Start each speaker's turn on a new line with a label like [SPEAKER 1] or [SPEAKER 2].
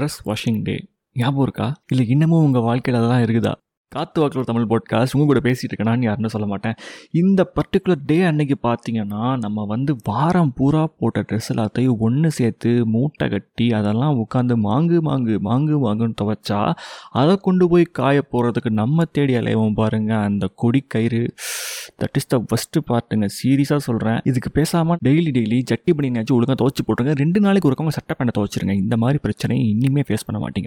[SPEAKER 1] Dress washing டே ஞாபகம் இருக்கா? இல்லை இன்னமும் உங்கள் வாழ்க்கையில் அதெல்லாம் இருக்குதா? காத்து வாக்கில் தமிழ் பாட்காஸ்ட் உங்கள் கூட பேசிகிட்டு இருக்கேனான்னு யாருன்னு சொல்ல மாட்டேன். இந்த பர்டிகுலர் டே அன்னைக்கு பார்த்தீங்கன்னா நம்ம வந்து வாரம் பூரா போட்ட ட்ரெஸ் எல்லாத்தையும் ஒன்று சேர்த்து மூட்டை கட்டி அதெல்லாம் உட்காந்து மாங்கு மாங்கு மாங்கு மாங்குன்னு துவைச்சா அதை கொண்டு போய் காய போகிறதுக்கு நம்ம தேடி அலைவோம் பாருங்கள் அந்த கொடி கயிறு தட் இஸ் த ஃபஸ்ட்டு பார்ட்டுங்க சீரியஸாக சொல்கிறேன் இதுக்கு பேசாமல் டெய்லி டெய்லி ஜட்டி பண்ணினாச்சும் ஒழுங்காக துவச்சி போட்டுருங்க. ரெண்டு நாளைக்கு ஒருக்கவங்க சட்டை பண்ண துவச்சிருங்க. இந்த மாதிரி பிரச்சனையை இனிமே ஃபேஸ் பண்ண மாட்டீங்க.